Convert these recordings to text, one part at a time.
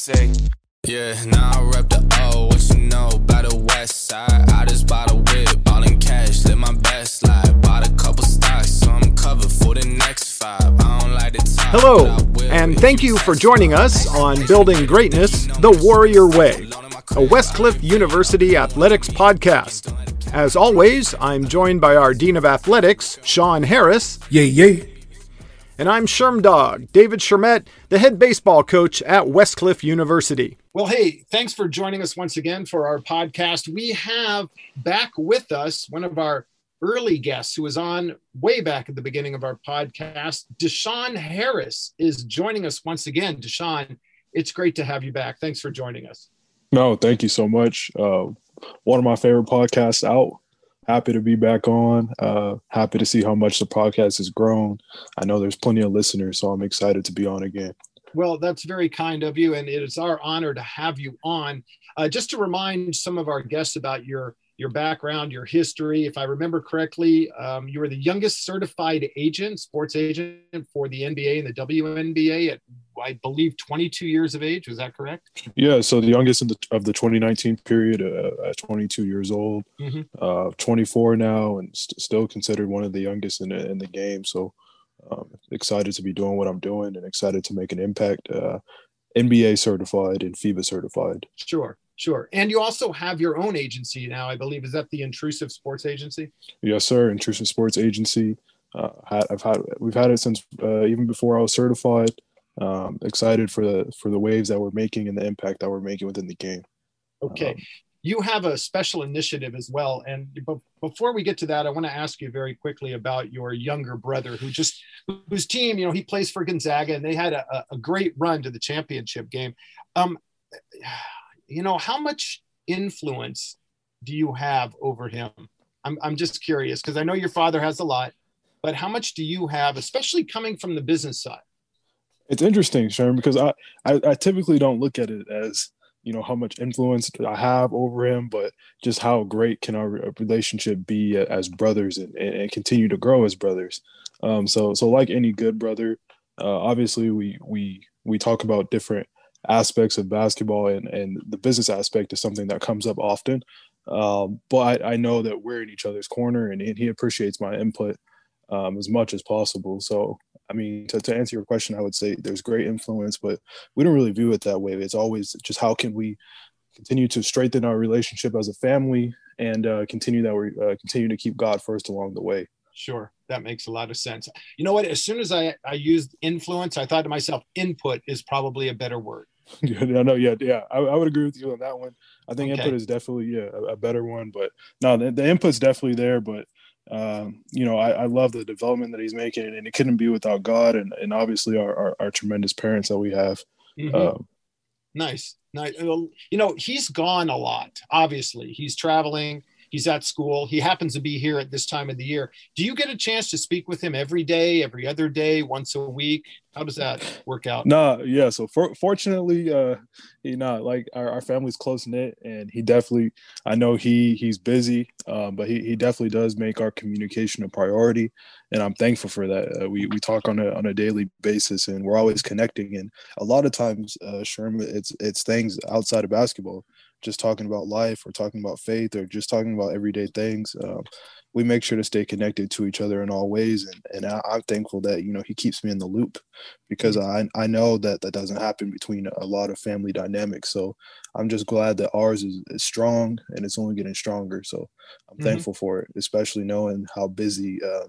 say. Yeah, now I rep the O. What you know about the west side? I just bought a whip, all in cash, live my best life. Bought a couple stocks, so I'm covered for the next five. I don't like to talk. Hello, but I will and thank you for joining us on Building Greatness the Warrior Way, a Westcliff University athletics podcast. As always, I'm joined by our Dean of Athletics, Sean Harris, Yay, yay. And I'm Sherm Dog, David Shermet, the head baseball coach at Westcliff University. Well, hey, thanks for joining us once again for our podcast. We have back with us one of our early guests who was on way back at the beginning of our podcast. Deshaun Harris is joining us once again. Deshaun, it's great to have you back. Thanks for joining us. No, thank you so much. Uh, one of my favorite podcasts out. Happy to be back on. Uh, happy to see how much the podcast has grown. I know there's plenty of listeners, so I'm excited to be on again. Well, that's very kind of you, and it is our honor to have you on. Uh, just to remind some of our guests about your your background, your history. If I remember correctly, um, you were the youngest certified agent, sports agent for the NBA and the WNBA at, I believe, 22 years of age. Was that correct? Yeah, so the youngest in the, of the 2019 period uh, at 22 years old, Mhm. uh, 24 now, and st- still considered one of the youngest in the, in the game. So um, excited to be doing what I'm doing and excited to make an impact. Uh, NBA certified and FIBA certified. Sure, sure. And you also have your own agency now, I believe. Is that the Intrusive Sports Agency? Yes, sir. Intrusive Sports Agency. Uh, had, I've had we've had it since uh, even before I was certified. Um, excited for the for the waves that we're making and the impact that we're making within the game. Okay. Um, you have a special initiative as well. And be- before we get to that, I want to ask you very quickly about your younger brother who just, whose team, you know, he plays for Gonzaga and they had a, a- a great run to the championship game. Um, you know, how much influence do you have over him? I'm, I'm just curious because I know your father has a lot, but how much do you have, especially coming from the business side? It's interesting, Sharon, because I, I I typically don't look at it as you know how much influence I have over him, but just how great can our relationship be as brothers and, and, and continue to grow as brothers. Um, so so like any good brother, uh, obviously we we we talk about different aspects of basketball and and the business aspect is something that comes up often. Um, but I, know that we're in each other's corner and, and he appreciates my input um, as much as possible. So I mean, to, to answer your question, I would say there's great influence, but we don't really view it that way. It's always just how can we continue to strengthen our relationship as a family and uh, continue that we uh, continue to keep God first along the way. Sure, that makes a lot of sense. You know what? As soon as I, I used influence, I thought to myself, input is probably a better word. yeah, no, yeah, yeah. I, I would agree with you on that one. I think Okay. input is definitely yeah a, a better one, but no, the, the input's definitely there. But um, you know, I, I love the development that he's making, and it couldn't be without God and, and obviously our, our, our tremendous parents that we have. Mhm. Um, nice, nice. You know, he's gone a lot. Obviously, he's traveling. He's at school. He happens to be here at this time of the year. Do you get a chance to speak with him every day, every other day, once a week? How does that work out? Nah, yeah. So for, fortunately, uh, you know, like our, our family's close knit, and he definitely, I know he he's busy, um, but he, he definitely does make our communication a priority, and I'm thankful for that. Uh, we we talk on a on a daily basis, and we're always connecting. And a lot of times, uh, Sherman, it's it's things outside of basketball, just talking about life, or talking about faith, or just talking about everyday things. Um, we make sure to stay connected to each other in all ways, and and I, I'm thankful that you know he keeps me in the loop because I I know that that doesn't happen between a lot of family dynamics. So I'm just glad that ours is, is strong and it's only getting stronger. So I'm Mhm. thankful for it, especially knowing how busy uh,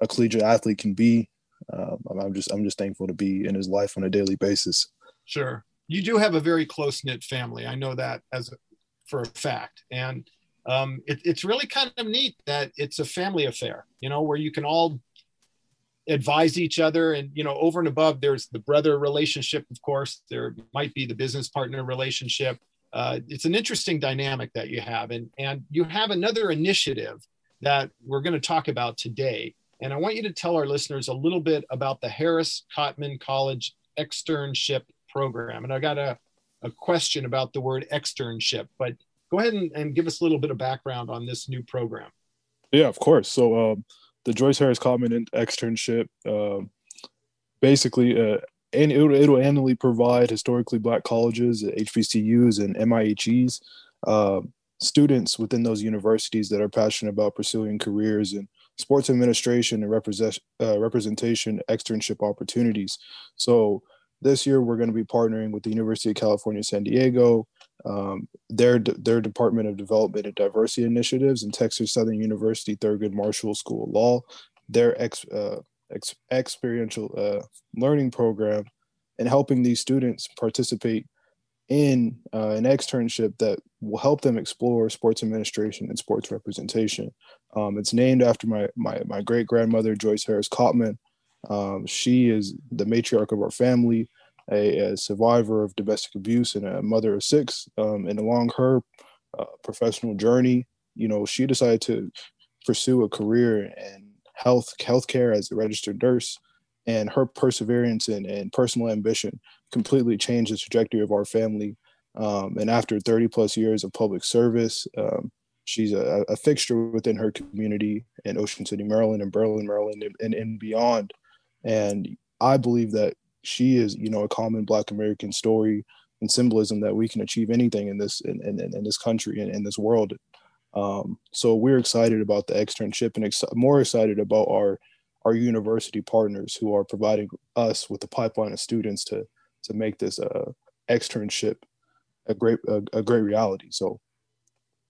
a collegiate athlete can be. Um, I'm just I'm just thankful to be in his life on a daily basis. Sure. You do have a very close knit family. I know that as a, for a fact. And um, it, it's really kind of neat that it's a family affair, you know, where you can all advise each other. And, you know, over and above, there's the brother relationship, of course, there might be the business partner relationship. Uh, it's an interesting dynamic that you have. And, and you have another initiative that we're going to talk about today. And I want you to tell our listeners a little bit about the Harris Cotman College externship program. And I got a, a question about the word externship, but go ahead and, and give us a little bit of background on this new program. Yeah, of course. So um, the Joyce Harris Cotman externship, um, basically, uh, and it'll, it'll annually provide historically black colleges, HBCUs, and MIHEs, uh, students within those universities that are passionate about pursuing careers in sports administration and represent, uh, representation externship opportunities. So this year we're going to be partnering with the University of California, San Diego, um, their their Department of Development and Diversity Initiatives, and Texas Southern University Thurgood Marshall School of Law, their ex, uh, ex experiential uh, learning program, and helping these students participate in uh, an externship that will help them explore sports administration and sports representation. Um, it's named after my my, my great grandmother Joyce Harris Cotman. Um, she is the matriarch of our family, a, a, survivor of domestic abuse, and a mother of six. Um, and along her uh, professional journey, you know, she decided to pursue a career in health healthcare as a registered nurse. And her perseverance and, and personal ambition completely changed the trajectory of our family. Um, and after 30 plus years of public service, um, she's a, a, fixture within her community in Ocean City, Maryland, and Berlin, Maryland, and, and, and beyond. And I believe that she is, you know, a common Black American story and symbolism that we can achieve anything in this in, in, in this country and in this world. Um, so we're excited about the externship and ex- more excited about our our university partners who are providing us with the pipeline of students to to make this uh, externship a great a, a great reality. So,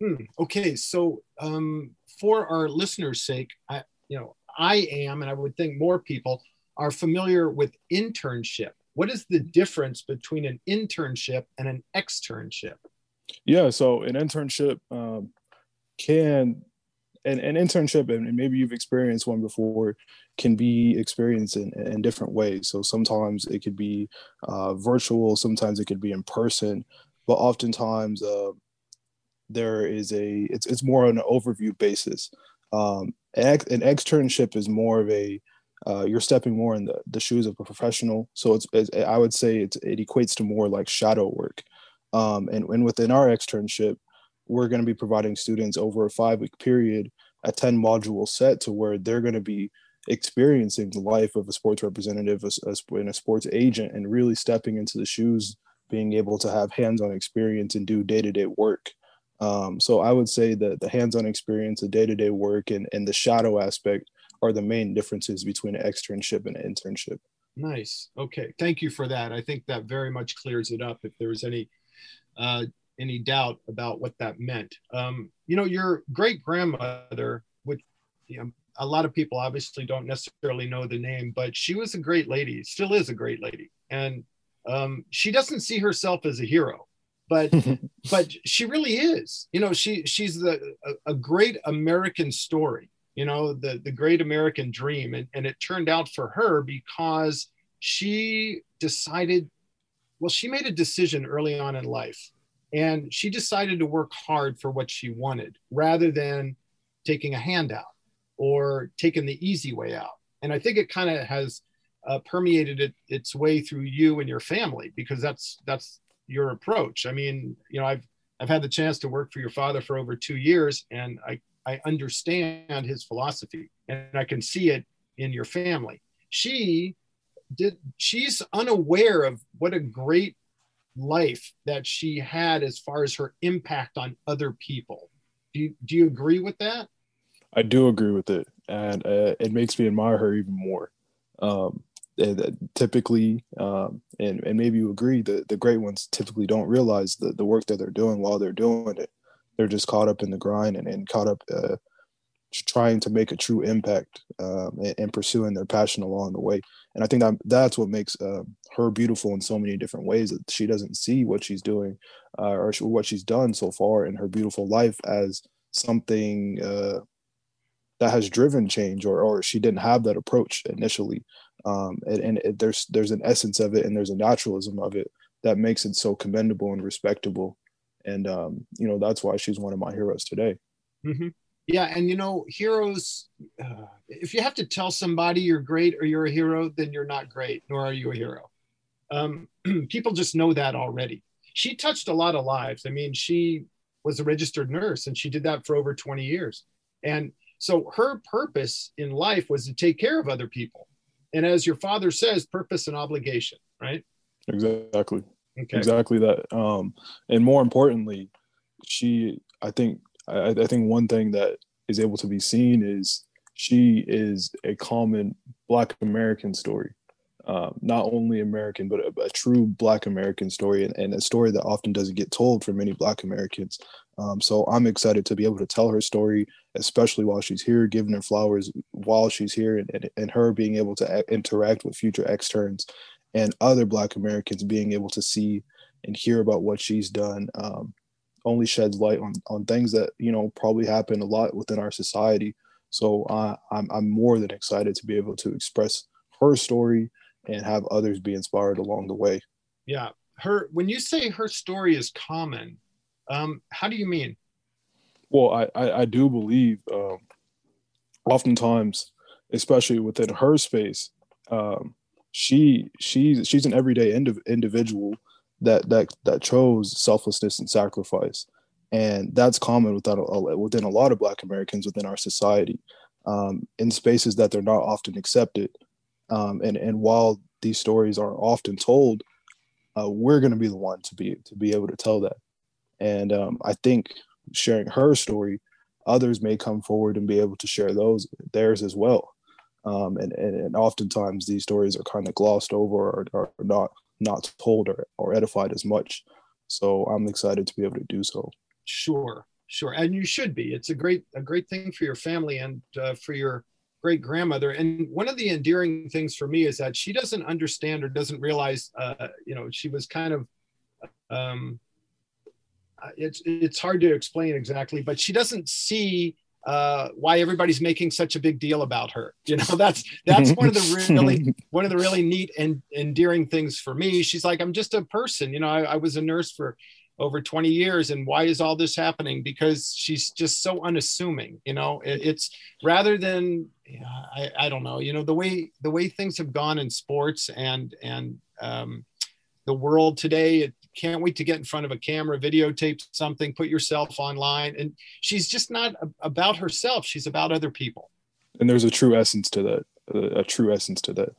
hmm. okay, so um, for our listeners' sake, I you know I am, and I would think more people are familiar with internship. What is the difference between an internship and an externship? Yeah, so an internship um, can an, an internship and maybe you've experienced one before can be experienced in, in different ways so sometimes it could be uh, virtual sometimes it could be in person but oftentimes uh, there is a it's, it's more on an overview basis um, an, an externship is more of a uh, you're stepping more in the, the shoes of a professional. So it's, it's i would say it equates to more like shadow work. Um, and, and within our externship we're going to be providing students over a five week period a 10 module set to where they're going to be experiencing the life of a sports representative a, a, and a sports agent and really stepping into the shoes being able to have hands-on experience and do day-to-day work. Um, so i would say that the hands-on experience the day-to-day work and, and the shadow aspect are the main differences between an externship and an internship nice okay thank you for that i think that very much clears it up if there was any uh, any doubt about what that meant. Um, you know, your great grandmother, which you know, a lot of people obviously don't necessarily know the name, but she was a great lady, still is a great lady, and um, she doesn't see herself as a hero, but but she really is. You know, she she's the a, a, great American story. You know, the the great American dream, and, and it turned out for her because she decided. Well, she made a decision early on in life and she decided to work hard for what she wanted rather than taking a handout or taking the easy way out. And I think it kind of has uh, permeated it, its way through you and your family because that's that's your approach. I mean, you know, I've I've had the chance to work for your father for over two years, and I I understand his philosophy, and I can see it in your family. She did she's unaware of what a great life that she had as far as her impact on other people. Do you, do you agree with that? I do agree with it, and uh, it makes me admire her even more. Um, typically, um, and and maybe you agree that the great ones typically don't realize the the work that they're doing while they're doing it. They're just caught up in the grind and, and caught up uh, trying to make a true impact um, and, and, pursuing their passion along the way. And I think that that's what makes uh, her beautiful in so many different ways. That she doesn't see what she's doing uh, or what she's done so far in her beautiful life as something uh, that has driven change, or or she didn't have that approach initially. Um, and, and it, there's there's an essence of it, and there's a naturalism of it that makes it so commendable and respectable. And um, you know that's why she's one of my heroes today. Mm-hmm. Yeah, and you know, heroes. Uh, if you have to tell somebody you're great or you're a hero, then you're not great, nor are you a hero. Um, people just know that already. She touched a lot of lives. I mean, she was a registered nurse, and she did that for over 20 years. And so her purpose in life was to take care of other people. And as your father says, purpose and obligation. Right? Exactly. Okay. Exactly that. Um, and more importantly, she, I think, I, I think one thing that is able to be seen is she is a common Black American story. Um, not only American, but a, a, true Black American story, and, and, a story that often doesn't get told for many Black Americans. Um, so I'm excited to be able to tell her story, especially while she's here, giving her flowers while she's here, and, and, and her being able to a- interact with future externs and other Black Americans being able to see and hear about what she's done. Um, only sheds light on, on things that you know probably happen a lot within our society. So uh, I'm I'm more than excited to be able to express her story and have others be inspired along the way. Yeah, her. When you say her story is common, um, how do you mean? Well, I I, I do believe, um, oftentimes, especially within her space, um, she she's she's an everyday indiv- individual that that that chose selflessness and sacrifice, and that's common within a, within a lot of Black Americans within our society, um, in spaces that they're not often accepted. Um, and and while these stories are often told, uh, we're going to be the one to be to be able to tell that. And um, I think sharing her story, others may come forward and be able to share those theirs as well. Um, and, and, and oftentimes these stories are kind of glossed over or, or not not told or, or edified as much. So I'm excited to be able to do so. Sure, sure, and you should be. It's a great a great thing for your family and uh, for your great grandmother. And one of the endearing things for me is that she doesn't understand or doesn't realize. Uh, you know, she was kind of. Um, it's it's hard to explain exactly, but she doesn't see uh, why everybody's making such a big deal about her. You know, that's that's one of the really one of the really neat and endearing things for me. She's like, I'm just a person. You know, I, I was a nurse for over 20 years, and why is all this happening? Because she's just so unassuming. You know, it, it's rather than I, I don't know. You know, the way the way things have gone in sports and and um, the world today, it, can't wait to get in front of a camera, videotape something, put yourself online. And she's just not about herself. She's about other people. And there's a true essence to that, a, a true essence to that.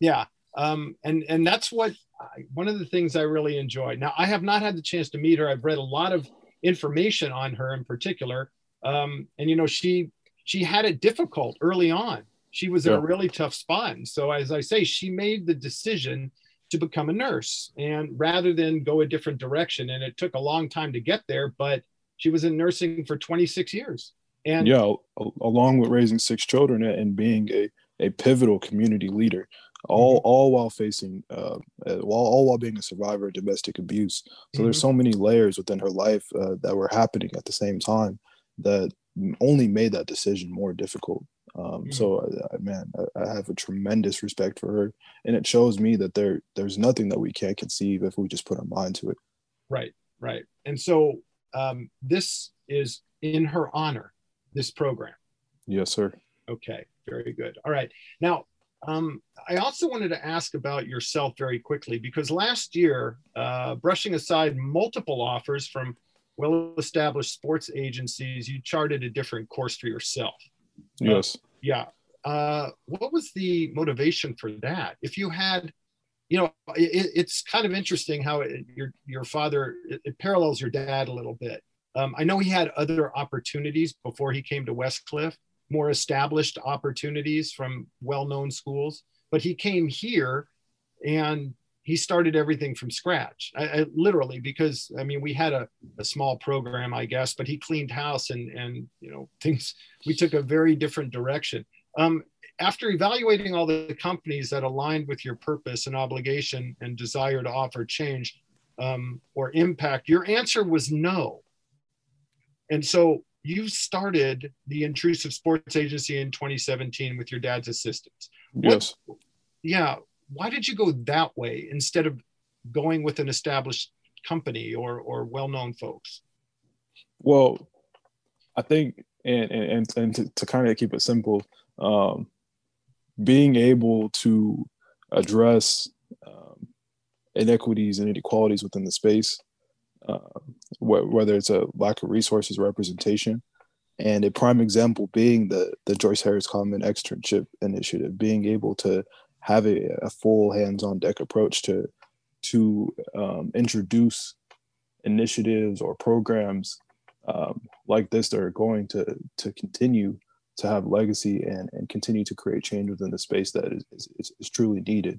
Yeah. Um, and, and that's what, I, one of the things I really enjoy. Now, I have not had the chance to meet her. I've read a lot of information on her in particular. Um, and, you know, she, she had it difficult early on. She was in a really tough spot. And so, as I say, she made the decision to become a nurse and rather than go a different direction and it took a long time to get there but she was in nursing for 26 years and yeah along with raising six children and being a, a pivotal community leader all mm-hmm. all while facing uh, uh, while all while being a survivor of domestic abuse so mm-hmm. there's so many layers within her life uh, that were happening at the same time that only made that decision more difficult um, mm-hmm. So, I, man, I, I, have a tremendous respect for her, and it shows me that there there's nothing that we can't conceive if we just put our mind to it. Right, right. And so, um, this is in her honor. This program. Yes, sir. Okay, very good. All right. Now, um, I also wanted to ask about yourself very quickly because last year, uh, brushing aside multiple offers from well established sports agencies, you charted a different course for yourself. Yes. Uh, yeah. Uh, what was the motivation for that? If you had, you know, it, it's kind of interesting how it, your your father it, it, parallels your dad a little bit. Um, I know he had other opportunities before he came to Westcliff, more established opportunities from well-known schools, but he came here and he started everything from scratch. I, I, literally because i mean we had a, a small program i guess but he cleaned house and and you know things we took a very different direction. Um, after evaluating all the companies that aligned with your purpose and obligation and desire to offer change um, or impact your answer was no. And so you started the intrusive sports agency in 2017 with your dad's assistance. Yes. What, yeah why did you go that way instead of going with an established company or or well-known folks? Well i think and and and to, to kind of keep it simple um being able to address um, inequities and inequalities within the space uh, wh- whether it's a lack of resources representation and a prime example being the the joyce harris cotman externship initiative being able to have a, a full hands-on deck approach to to um, introduce initiatives or programs um, like this that are going to to continue to have legacy and, and continue to create change within the space that is, is, is truly needed.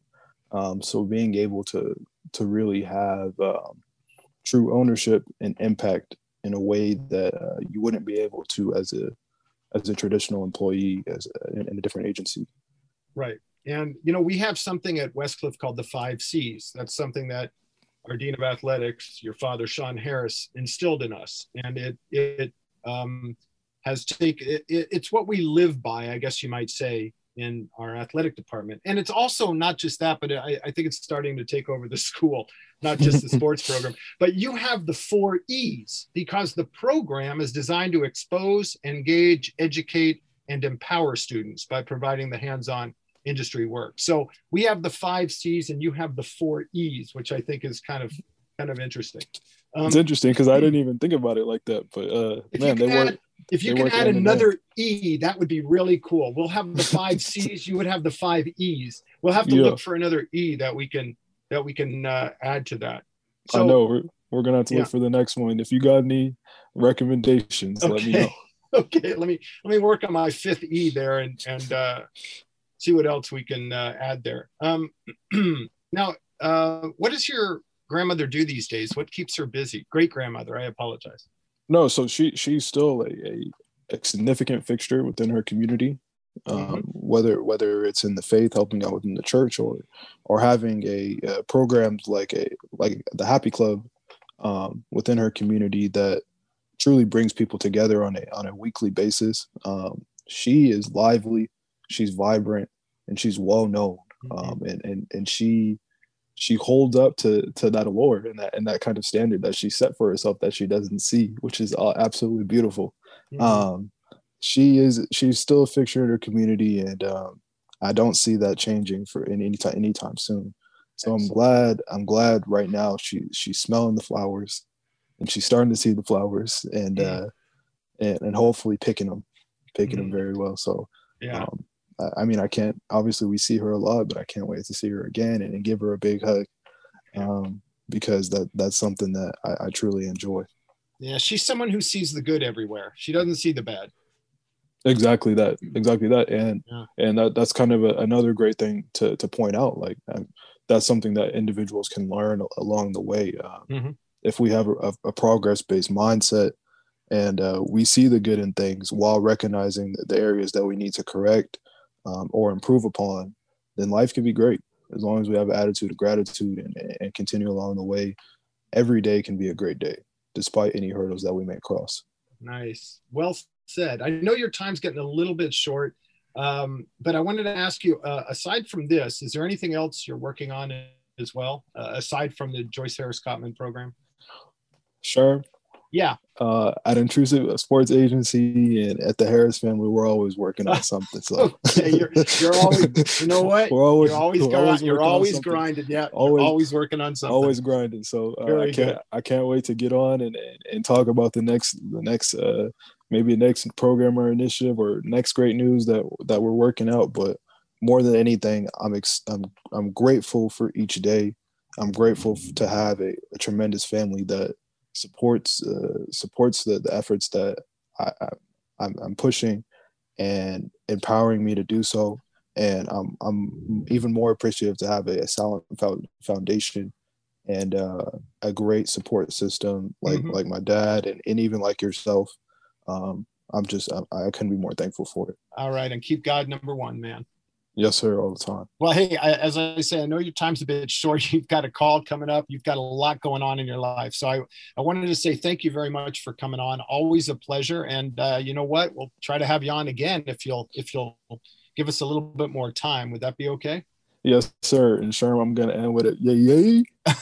Um, so being able to to really have um, true ownership and impact in a way that uh, you wouldn't be able to as a as a traditional employee as a, in, in a different agency. Right. And you know, we have something at Westcliff called the five C's. That's something that our dean of athletics, your father Sean Harris, instilled in us, and it it um, has taken it, it, it's what we live by, I guess you might say, in our athletic department. And it's also not just that, but I, I think it's starting to take over the school, not just the sports program. But you have the four E's because the program is designed to expose, engage, educate, and empower students by providing the hands-on industry work. So we have the five C's and you have the four E's, which I think is kind of kind of interesting. Um, it's interesting because I didn't even think about it like that. But uh, man, they add, If you can add another E, that would be really cool. We'll have the five C's. you would have the five E's. We'll have to yeah. look for another E that we can that we can uh, add to that. So, I know we're we're gonna have to yeah. look for the next one. If you got any recommendations, okay. let me know. okay, let me let me work on my fifth E there and and uh, see what else we can uh, add there. Um, now, uh, what does your grandmother do these days? What keeps her busy? Great grandmother. I apologize. No, so she she's still a, a, a significant fixture within her community. Um, mm-hmm. whether whether it's in the faith, helping out within the church, or or having a, a programs like a like the Happy Club um, within her community that truly brings people together on a on a weekly basis. Um, she is lively, she's vibrant, and she's well known. Mm-hmm. Um, and and and she she holds up to to that award and that and that kind of standard that she set for herself that she doesn't see, which is uh, absolutely beautiful. Mm-hmm. Um, she is she's still a fixture in her community, and um, I don't see that changing for any time anytime soon. So I'm glad I'm glad right now she she's smelling the flowers, and she's starting to see the flowers, and mm-hmm. uh, and, and hopefully picking them, picking mm-hmm. them very well. So yeah. Um, I mean, I can't. Obviously, we see her a lot, but I can't wait to see her again and, and give her a big hug, um, because that that's something that I, I, truly enjoy. Yeah, she's someone who sees the good everywhere. She doesn't see the bad. Exactly that. Exactly that. And yeah. and that, that's kind of a, another great thing to to point out. Like um, that's something that individuals can learn along the way. Uh, mm-hmm. If we have a, a progress based mindset and uh, we see the good in things while recognizing the areas that we need to correct um, or improve upon, then life can be great as long as we have an attitude of gratitude and, and continue along the way. Every day can be a great day, despite any hurdles that we may cross. Nice. Well said. I know your time's getting a little bit short, um, but I wanted to ask you uh, aside from this, is there anything else you're working on as well, uh, aside from the Joyce Harris Cotman program? Sure. Yeah. Uh, at Intrusive Sports Agency and at the Harris family, we're always working on something. So okay, you're, you're always, you know what? We're always, you're always, we're always, you're always grinding. Yeah. Always, always working on something. Always grinding. So uh, I can't, good. I can't wait to get on and, and, and talk about the next, the next, uh, maybe next program or initiative or next great news that, that we're working out. But more than anything, I'm, ex- I'm, I'm grateful for each day. I'm grateful to have a, a tremendous family that supports uh, supports the, the efforts that I, I I'm, I'm pushing and empowering me to do so. And I'm I'm even more appreciative to have a, a solid foundation and uh, a great support system like mm-hmm. like my dad and, and even like yourself. Um, I'm just I, I couldn't be more thankful for it. All right, and keep God number one, man. Yes, sir, all the time. Well, hey, I, as I say, I know your time's a bit short. You've got a call coming up. You've got a lot going on in your life. So I, I wanted to say thank you very much for coming on. Always a pleasure. And uh, you know what? We'll try to have you on again if you'll if you'll give us a little bit more time. Would that be okay? Yes, sir. And Sherm, I'm gonna end with it. Yay, yay.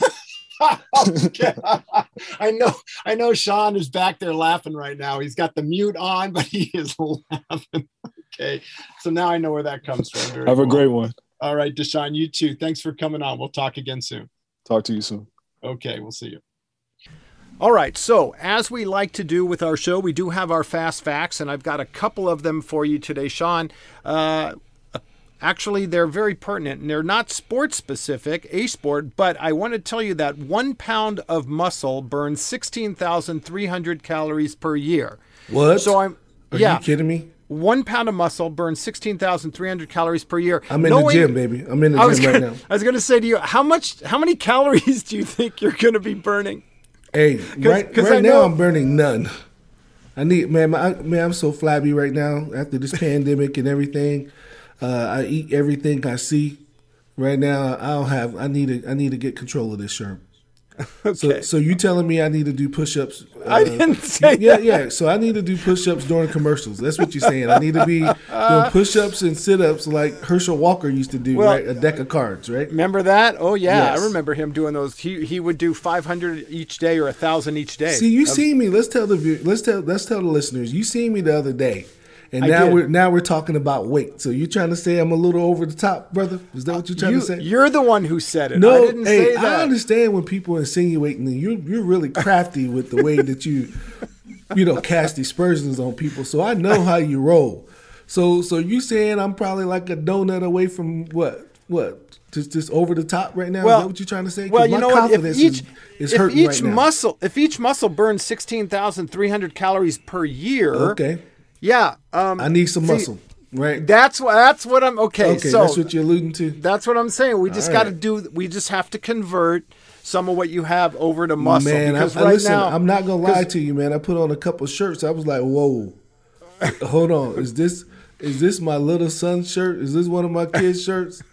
I know, I know. Sean is back there laughing right now. He's got the mute on, but he is laughing. Okay, so now I know where that comes from. Very Have cool. a great one. All right, Deshaun, you too. Thanks for coming on. We'll talk again soon. Talk to you soon. Okay, we'll see you. All right, so as we like to do with our show, we do have our fast facts, and I've got a couple of them for you today, Sean. Uh, actually they're very pertinent and they're not sports specific, a sport, but I want to tell you that one pound of muscle burns 16,300 calories per year. What? So I'm, Are yeah, you kidding me? One pound of muscle burns 16,300 calories per year. I'm in Knowing- the gym, baby. I'm in the gym right gonna, now. I was going to say to you, how much, how many calories do you think you're going to be burning? Hey, right, 'cause right now I'm burning none. I need man, my, man, I'm so flabby right now after this pandemic and everything. Uh, I eat everything I see. Right now, I don't have. I need to. I need to get control of this shirt. So, so you telling me I need to do push-ups? Uh, I didn't say yeah, that. yeah. So I need to do push-ups during commercials. That's what you're saying. I need to be doing push-ups and sit-ups like Herschel Walker used to do. Well- right, a deck of cards. Right. Remember that? Oh yeah, Yes. I remember him doing those. He he would do 500 each day or a thousand each day. See, you Of- seen me. Let's tell the let's tell let's tell the listeners. You seen me the other day, and I now did. we're now we're talking about weight. So you trying to say I'm a little over the top, brother? Is that what you're trying you, to say? You're the one who said it. no, I didn't hey, say I understand when people insinuating that you're you're really crafty with the way that you you know cast aspersions on people. So I know how you roll. So so you saying I'm probably like a donut away from what what just just over the top right now? is that what you're trying to say? Well, you my know what? If each, is, is if each right muscle, if each muscle burns sixteen thousand three hundred calories per year, Okay, yeah, um, I need some see, muscle. Right. That's what. That's what I'm. Okay, Okay, so that's what you're alluding to. that's what I'm saying. We just got to right. do. We just have to convert some of what you have over to muscle. man, because I- right listen, now, I'm not gonna lie to you, man. I put on a couple shirts. I was like, whoa, hold on, is this is this my little son's shirt? Is this one of my kids' shirts?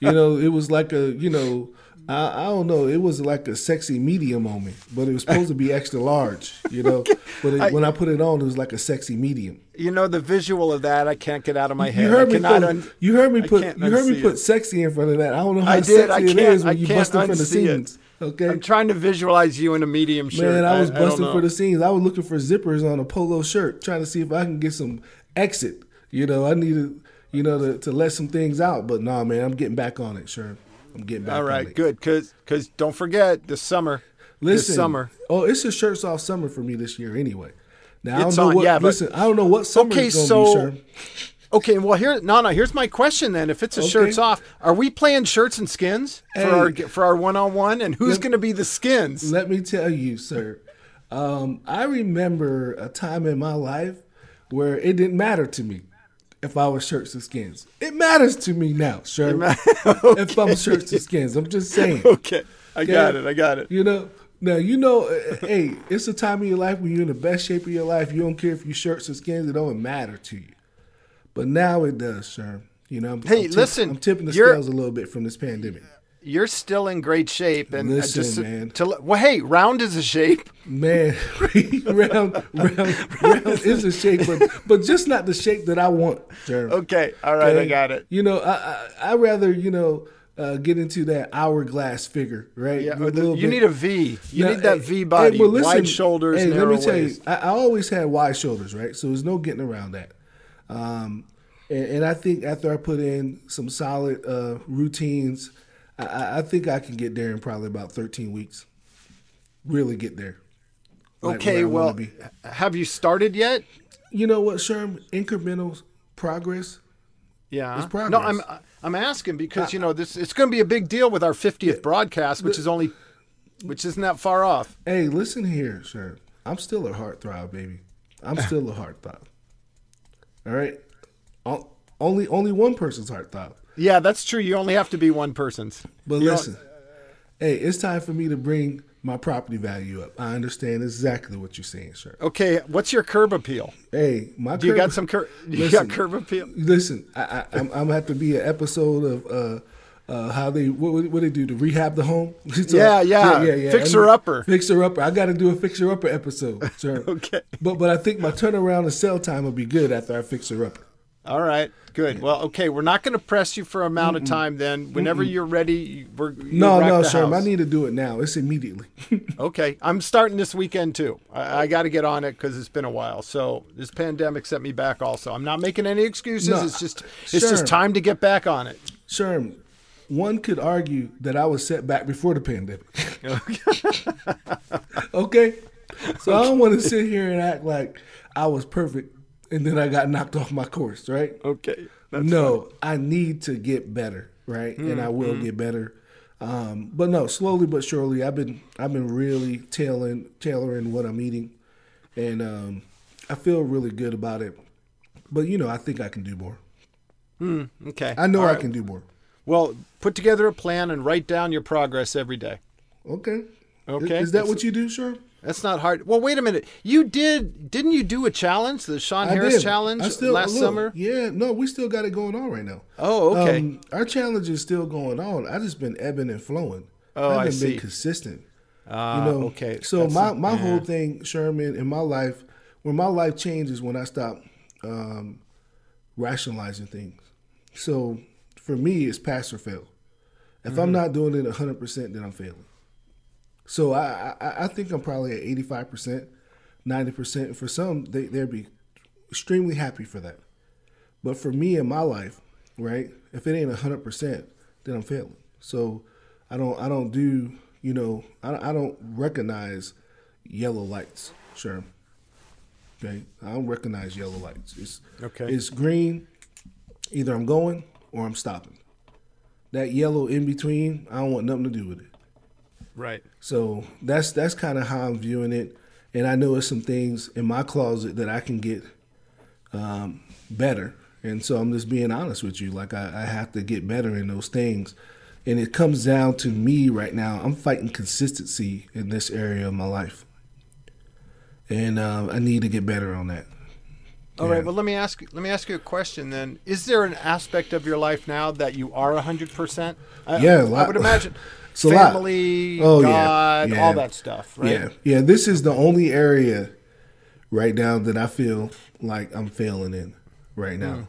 You know, it was like a, you know, I, I don't know, it was like a sexy medium on me, but it was supposed to be extra large, you know. But it, when I put it on, it was like a sexy medium. You know the visual of that. I can't get out of my head. You heard me put, un- you heard me put, you heard me put it. sexy in front of that. I don't know how I did. Sexy it can't- is I when you can't busting for the it. scenes. Okay, I'm trying to visualize you in a medium shirt. Man, I was don't busting know. for the scenes. I was looking for zippers on a polo shirt, trying to see if I can get some exit. You know, I needed, you know, to, to let some things out. But nah, man, I'm getting back on it, sure. I'm getting back All right, it. good. Because because don't forget this summer. Listen, this summer. Oh, it's a shirts off summer for me this year anyway. Now I It's don't know on, what. yeah, but- listen, I don't know what summer Okay, is going to so- be, sure. Okay, well here no no here's my question then. If it's a Okay. shirts off, are we playing shirts and skins for Hey. our for our one on one? And who's going to be the skins? Let me tell you, sir. Um, I remember a time in my life where it didn't matter to me if I was shirts and skins. It matters to me now, sure. If I'm shirts and skins, I'm just saying. okay, I got it. I got it. You know, now you know. uh, hey, it's a time of your life when you're in the best shape of your life. You don't care if your shirts or skins; it don't matter to you. But now it does, sir. You know. I'm, Hey, I'm tip- listen, I'm tipping the scales a little bit from this pandemic. You're still in great shape, and uh, Listen, just to- man. To, well, hey, round is a shape. Man, round, round, round is a shape, but but just not the shape that I want, sir. Okay, all right, I got it. You know, I I, I rather you know uh, get into that hourglass figure, right? Yeah, little you bit- need a V. You Now, need that V body, hey, listen, wide shoulders, Hey, narrow let me tell you, waist. I, I always had wide shoulders, right? So there's no getting around that. Um, and, and I think after I put in some solid uh, routines, I- I, I think I can get there in probably about 13 weeks. Really get there. like Okay, I well, have you started yet? you know what, Sherm? Incremental progress. Yeah. It's progress. No, I'm I'm asking because uh, you know this it's going to be a big deal with our 50th broadcast, which is only which isn't that far off. Hey, listen here, sir. I'm still a heartthrob, baby. I'm still a heartthrob. All right. O- Only only one person's heartthrob. Yeah, that's true. You only have to be one person's. But You listen, hey, it's time for me to bring my property value up. I understand exactly what you're saying, sir. Okay, what's your curb appeal? Hey, my Do you curb- got some curb? You Listen, got curb appeal? Listen, I, I, I'm, I'm gonna have to be an episode of uh, uh, how they what, what they do to rehab the home. So, Yeah, yeah. Fixer I'm- upper. fixer upper. I got to do a fixer upper episode, sir. Okay. But but I think my turnaround and sell time will be good after I fix her upper. All right, good. Well, okay, we're not going to press you for amount of time. Then, whenever you're ready, we're No, no, sir. I need to do it now. It's immediately. Okay, I'm starting this weekend too. I, I got to get on it because it's been a while. So this pandemic set me back. Also, I'm not making any excuses. No, it's just it's sure. just time to get back on it. Sherm, one could argue that I was set back before the pandemic. okay? So I don't want to sit here and act like I was perfect and then I got knocked off my course, right? Okay. no, I need to get better, right? Hmm, and I will get better. Um, but no, slowly but surely, I've been I've been really tailoring tailoring what I'm eating, and um, I feel really good about it. But you know, I think I can do more. Hmm. Okay. I know All I right. can do more. Well, put together a plan and write down your progress every day. Okay. Okay. Is, is that what you do, sure? That's not hard. Well, wait a minute. You did, didn't you do a challenge, the Sean Harris challenge still, last look, summer? Yeah, no, we still got it going on right now. Oh, okay. Um, our challenge is still going on. I just been ebbing and flowing. Oh, I haven't see. been consistent. Ah, you know, okay. So That's- my my yeah. whole thing, Sherman, in my life, when my life changes when I stop um, rationalizing things. So for me, it's pass or fail. If Mm-hmm. I'm not doing it 100, percent then I'm failing. So I, I I think I'm probably at 85 percent, 90 percent. For some, they they'd be extremely happy for that. But for me in my life, right, if it ain't 100 percent, then I'm failing. So I don't I don't do you know I, I don't recognize yellow lights. Sure. Okay, I don't recognize yellow lights. It's Okay. It's green. Either I'm going or I'm stopping. That yellow in between, I don't want nothing to do with it. Right. So that's that's kind of how I'm viewing it, and I know there's some things in my closet that I can get um, better, and so I'm just being honest with you. Like I, I have to get better in those things, and it comes down to me right now. I'm fighting consistency in this area of my life, and um, I need to get better on that. All right. Yeah. Well, let me ask. Let me ask you a question. Then, is there an aspect of your life now that you are hundred percent? Yeah, a I lot. I would imagine. It's a lot. family, Oh, yeah, God, yeah. all that stuff. Right. Yeah, yeah. This is the only area right now that I feel like I'm failing in right now, hmm.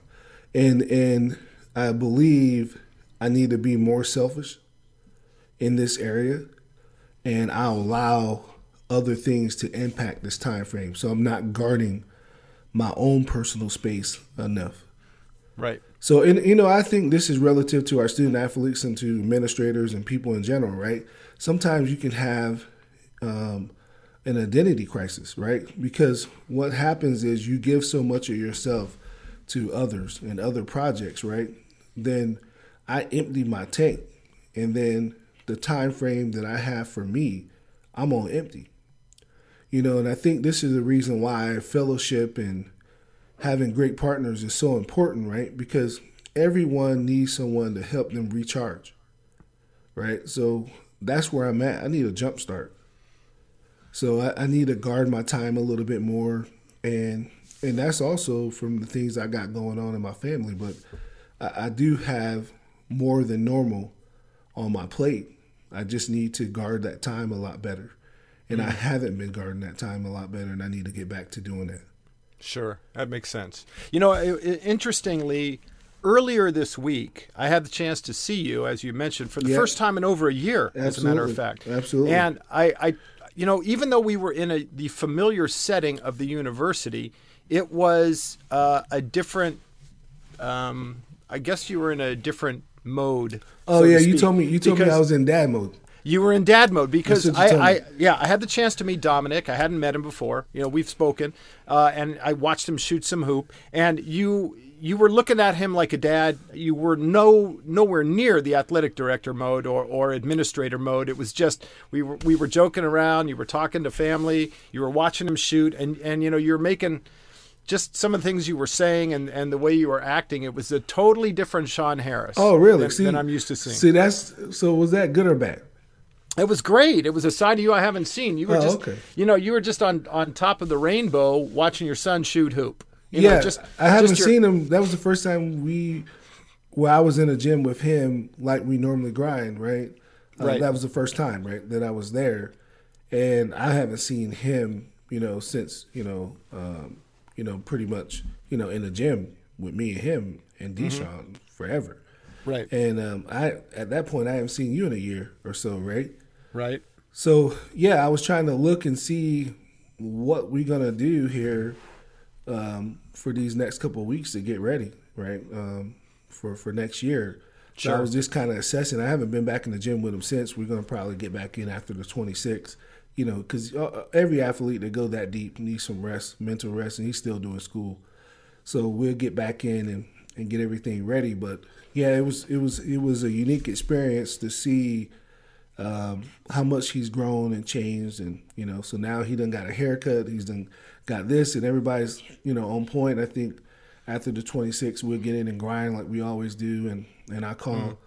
and and I believe I need to be more selfish in this area, and I allow other things to impact this time frame. So I'm not guarding my own personal space enough. Right. So, and you know, I think this is relative to our student athletes and to administrators and people in general, right? Sometimes you can have um, an identity crisis, right? Because what happens is you give so much of yourself to others and other projects, right? Then I empty my tank, and then the time frame that I have for me, I'm on empty. You know, and I think this is the reason why fellowship and having great partners is so important, right? Because everyone needs someone to help them recharge, right? So that's where I'm at. I need a jump start. So I, I need to guard my time a little bit more, and and that's also from the things I got going on in my family. But I, I do have more than normal on my plate. I just need to guard that time a lot better, and I mm. haven't been guarding that time a lot better, and I need to get back to doing that. Sure, that makes sense. You know, interestingly, earlier this week, I had the chance to see you, as you mentioned, for the Yeah. first time in over a year, as a matter of fact. Absolutely. And I, I, you know, even though we were in a the familiar setting of the university, it was uh, a different. Um, I guess you were in a different mode. Oh so yeah, you told me you told me I was in dad mode. You were in dad mode because That's what you told I. I, yeah, I had the chance to meet Dominick. I hadn't met him before. You know, we've spoken, uh, and I watched him shoot some hoop. And you, you were looking at him like a dad. You were no nowhere near the athletic director mode or, or administrator mode. It was just we were we were joking around. You were talking to family. You were watching him shoot, and and you know you're making. Just some of the things you were saying and, and the way you were acting, it was a totally different Sean Harris. Oh really? Than, than I'm used to seeing. See, that's so. Was that good or bad? It was great. It was a side of you I haven't seen. You were Oh, just, okay. you know, you were just on on top of the rainbow watching your son shoot hoop. You yeah, know, just I haven't just your- seen him. That was the first time we, where I was in a gym with him, like we normally grind. Right. Uh, Right. That was the first time, right, that I was there, and I haven't seen him, you know, since you know, um, you know, pretty much, you know, in the gym with me and him and Mm-hmm. Forever. Right. And um, I at that point I haven't seen you in a year or so, right? Right. So yeah, I was trying to look and see what we're gonna do here um, for these next couple of weeks to get ready, right? Um, for for next year. So I was just kind of assessing. I haven't been back in the gym with him since. We're gonna probably get back in after the 26th. You know, because every athlete that go that deep needs some rest, mental rest, and he's still doing school. So we'll get back in and and get everything ready. But yeah, it was it was it was a unique experience to see um, how much he's grown and changed, and you know, so now he done got a haircut. He's done got this, and everybody's you know on point. I think after the 26, we'll get in and grind like we always do, and and I call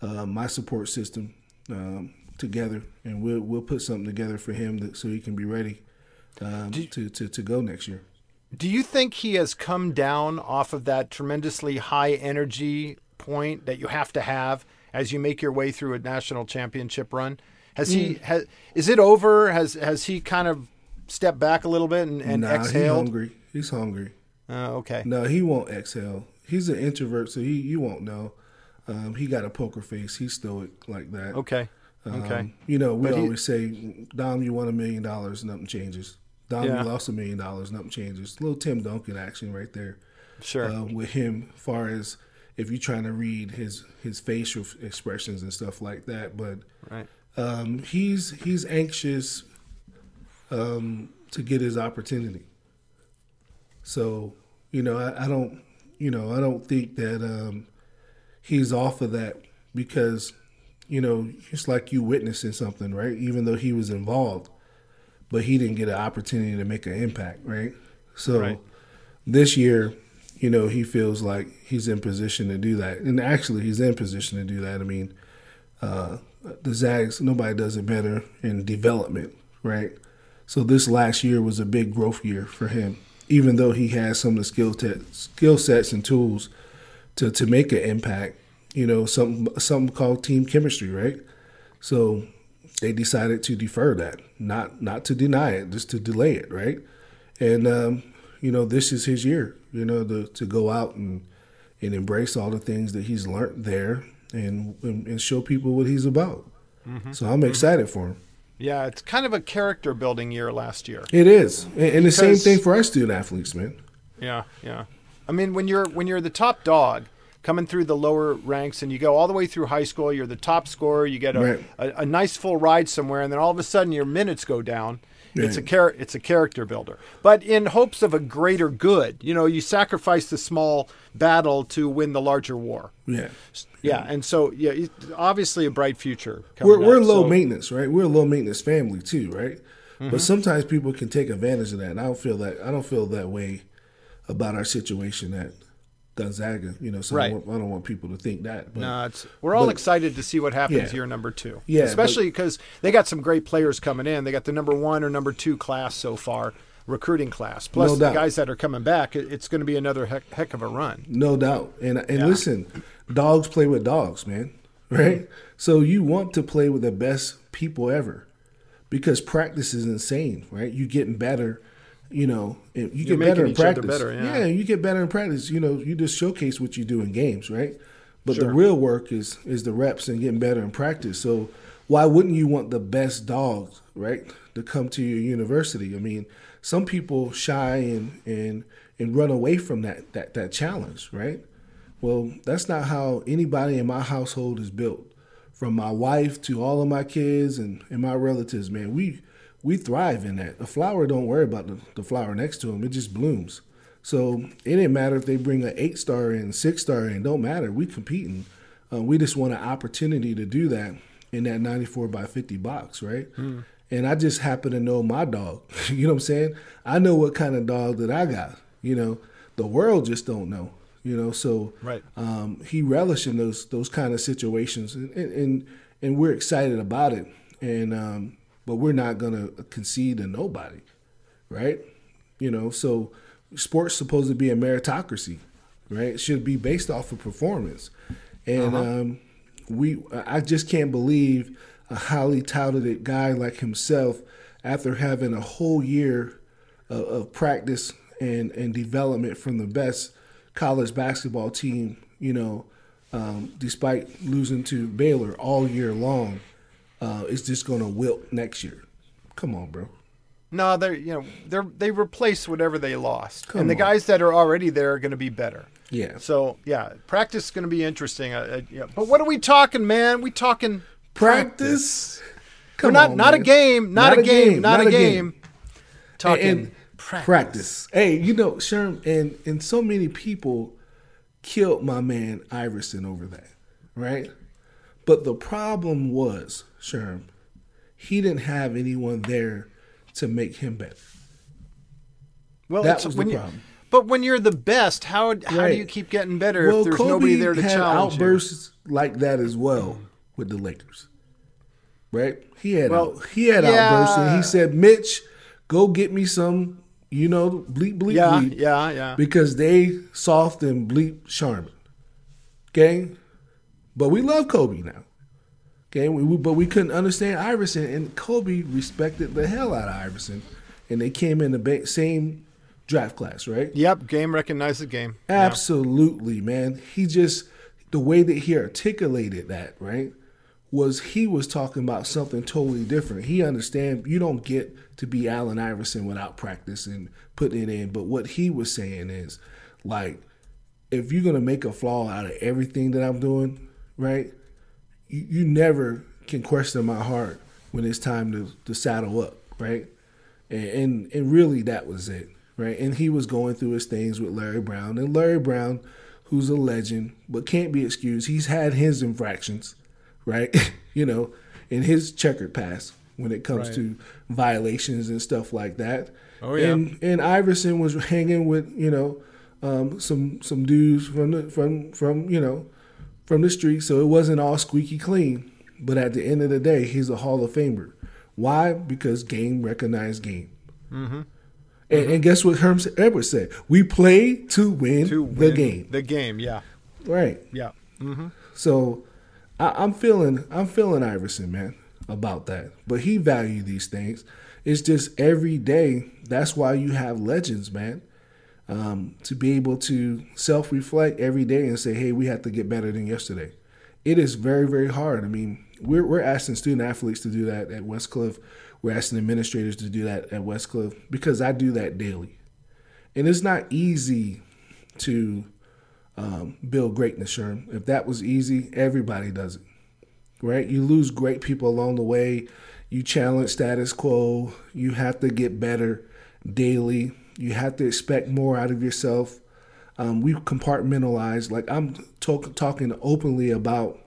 uh, my support system um, together, and we'll we'll put something together for him that, so he can be ready um, you- to, to to go next year. Do you think he has come down off of that tremendously high energy point that you have to have as you make your way through a national championship run? Has he Mm. has is it over? Has has he kind of stepped back a little bit and, and nah, he's hungry. He's hungry. Uh, okay. No, he won't exhale. He's an introvert, so he you won't know. Um, he got a poker face. He's stoic like that. Okay. Um, Okay. You know, we But he- always say, Dom, you won a million dollars, nothing changes. Dom, Yeah. you lost a million dollars, nothing changes. Little Tim Duncan action right there Sure. uh, with him, far as if you're trying to read his his facial expressions and stuff like that. But right. um, he's he's anxious um, to get his opportunity. So you know, I, I don't you know I don't think that um, he's off of that because you know it's like you witnessing something, right? Even though he was involved, but he didn't get an opportunity to make an impact, right? So Right. this year, you know, he feels like he's in position to do that, and actually, he's in position to do that. I mean, uh, the Zags, nobody does it better in development, right? So this last year was a big growth year for him, even though he has some of the skill te- skill sets and tools to to make an impact. You know, something something called team chemistry, right? So they decided to defer that, not not to deny it, just to delay it, right? And um, you know, this is his year. You know, to to go out and and embrace all the things that he's learned there, and and, and show people what he's about. Mm-hmm. So I'm excited for him. Yeah, it's kind of a character building year last year. It is, and, and the same thing for our student athletes, man. Yeah, yeah. I mean, when you're when you're the top dog coming through the lower ranks and you go all the way through high school, you're the top scorer, you get a, Right. a, a nice full ride somewhere, and then all of a sudden your minutes go down. It's a char- it's a character builder, but in hopes of a greater good. You know, you sacrifice the small battle to win the larger war. Yeah, Yeah, and so yeah, obviously a bright future. We're we're up, low so- maintenance, right? We're a low maintenance family too, right? Mm-hmm. But sometimes people can take advantage of that, and I don't feel that I don't feel that way about our situation at Gonzaga. You know, so I, don't want, I don't want people to think that. But No, it's we're all but- excited to see what happens Yeah. year number two. Yeah, especially because they got some great players coming in. They got the number one or number two class so far, recruiting class. Plus No the doubt. guys that are coming back. It's going to be another heck, heck of a run. No doubt. And and Yeah. listen, dogs play with dogs, man. Right? So you want to play with the best people ever. Because practice is insane, right? You getting better, you know, you get better in practice. better, yeah. you get better in practice. You know, you just showcase what you do in games, right? But the real work is is the reps and getting better in practice. So why wouldn't you want the best dogs, right, to come to your university? I mean, some people shy and and and run away from that that that challenge, right? Well, that's not how anybody in my household is built. From my wife to all of my kids and, and my relatives, man, we we thrive in that. A flower don't worry about the, the flower next to them; it just blooms. So it didn't matter if they bring an eight star in, six star in. Don't matter. We competing. Uh, we just want an opportunity to do that in that 94 by 50 box, right? And I just happen to know my dog. you know what I'm saying? I know what kind of dog that I got. You know, the world just don't know. You know, so Right. um, he relished in those those kind of situations, and and, and we're excited about it. And um, but we're not gonna concede to nobody, right? You know, so sports supposed to be a meritocracy, right? It should be based off of performance, and um, we I just can't believe a highly touted guy like himself, after having a whole year of, of practice and and development from the best college basketball team, you know, um, despite losing to Baylor all year long, uh, is just going to wilt next year. Come on, bro. No, they're you know they're they replace whatever they lost, Come and the on. guys that are already there are going to be better. Yeah. So yeah, practice is going to be interesting. Uh, uh, yeah. But what are we talking, man? We talking Practice. We're Come not on, not a game, not, a game, not, a game. Talking and practice. practice. Hey, you know, Sherm, and and so many people killed my man Iverson over that, right? But the problem was, Sherm, he didn't have anyone there to make him better. Well, That was the you- problem. But when you're the best, how how Right. do you keep getting better well, if there's Kobe nobody there to had challenge you? outbursts like that as well with the Lakers, right? He had Well, out, he had yeah. outbursts, and he said, "Mitch, go get me some, you know, bleep bleep Yeah, bleep." yeah, yeah. because they soft and bleep Sharman. Okay, but we love Kobe now. Okay, we, we- but we couldn't understand Iverson, and Kobe respected the hell out of Iverson, and they came in the ba- same draft class, right? Yep, game recognizes game. Yeah. Absolutely, man. He just the way that he articulated that, right, was he was talking about something totally different. He understand you don't get to be Allen Iverson without practice and putting it in. But what he was saying is like if you're gonna make a flaw out of everything that I'm doing, right, you, you never can question my heart when it's time to, to saddle up, right? And, and and really that was it, right? And he was going through his things with Larry Brown, and Larry Brown, who's a legend but can't be excused. He's had his infractions, right? you know, in his checkered past when it comes Right. to violations and stuff like that. Oh, yeah. And and Iverson was hanging with you know um, some some dudes from the from from you know from the street, so it wasn't all squeaky clean. But at the end of the day, he's a Hall of Famer. Why? Because game recognized game. Mm-hmm. And, and guess what Herm Edwards said? We play to win To the win game. The game, yeah, Right. yeah. So I, I'm feeling I'm feeling Iverson, man, about that. But he valued these things. It's just every day. That's why you have legends, man. Um, to be able to self reflect every day and say, hey, we have to get better than yesterday. It is very, very hard. I mean, we're, we're asking student athletes to do that at Westcliff. We're asking administrators to do that at Westcliff because I do that daily. And it's not easy to um, build greatness, Sherm. If that was easy, everybody does it, right? You lose great people along the way. You challenge status quo. You have to get better daily. You have to expect more out of yourself. Um, we compartmentalize. Like I'm talk, talking openly about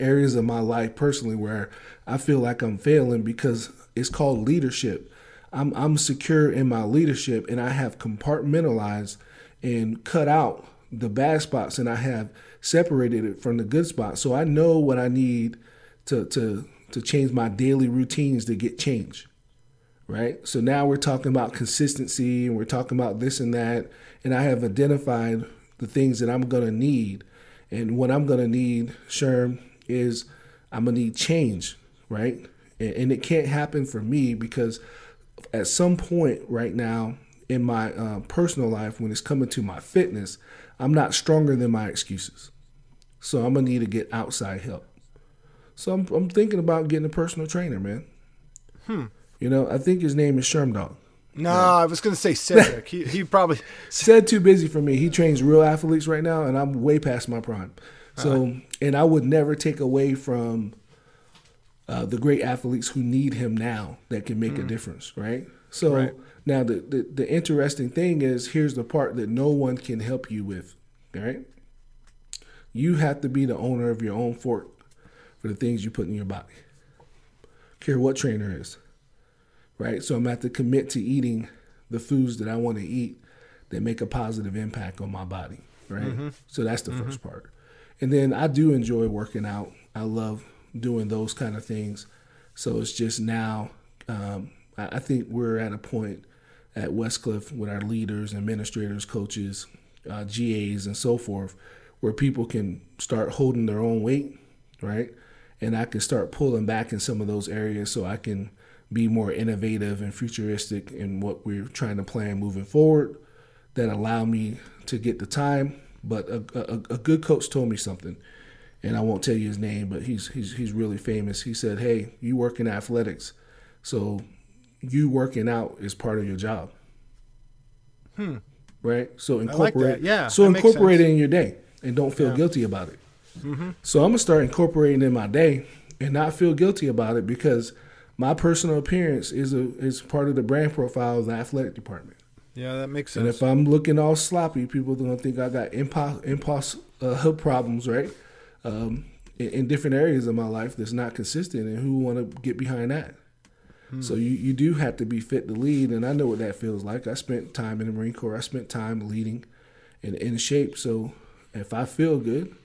areas of my life personally where I feel like I'm failing because it's called leadership. I'm I'm secure in my leadership and I have compartmentalized and cut out the bad spots and I have separated it from the good spots. So I know what I need to to to change my daily routines to get change. Right? So now we're talking about consistency and we're talking about this and that and I have identified the things that I'm going to need. And what I'm going to need, Sherm, is I'm going to need change, right? And, and it can't happen for me because at some point right now in my uh, personal life, when it's coming to my fitness, I'm not stronger than my excuses. So I'm going to need to get outside help. So I'm, I'm thinking about getting a personal trainer, man. Hmm. You know, I think his name is Sherm Dog. No, I was going to say Cedric. he he probably Said too busy for me. He trains real athletes right now, and I'm way past my prime. So, and I would never take away from uh, the great athletes who need him now that can make a difference, right? So Right. now the, the the interesting thing is here's the part that no one can help you with, right? You have to be the owner of your own fork for the things you put in your body. Care what trainer is right? So I'm going to have to commit to eating the foods that I want to eat that make a positive impact on my body, right? So that's the first part. And then I do enjoy working out. I love doing those kind of things. So it's just now, um, I I think we're at a point at Westcliff with our leaders, administrators, coaches, uh, GAs, and so forth, where people can start holding their own weight, right? And I can start pulling back in some of those areas so I can be more innovative and futuristic in what we're trying to plan moving forward that allow me to get the time. But a, a, a good coach told me something, and I won't tell you his name, but he's he's he's really famous. He said, "Hey, you work in athletics, so you working out is part of your job." Hmm. Right. So like incorporate. that. Yeah, So incorporate it in your day, and don't feel guilty about it. So I'm gonna start incorporating in my day and not feel guilty about it because my personal appearance is a is part of the brand profile of the athletic department. Yeah, that makes sense. And if I'm looking all sloppy, people are gonna think I got impulse impulse uh, problems, right? Um, in, in different areas of my life that's not consistent, and who want to get behind that? So you you do have to be fit to lead, and I know what that feels like. I spent time in the Marine Corps. I spent time leading, and in shape. So if I feel good,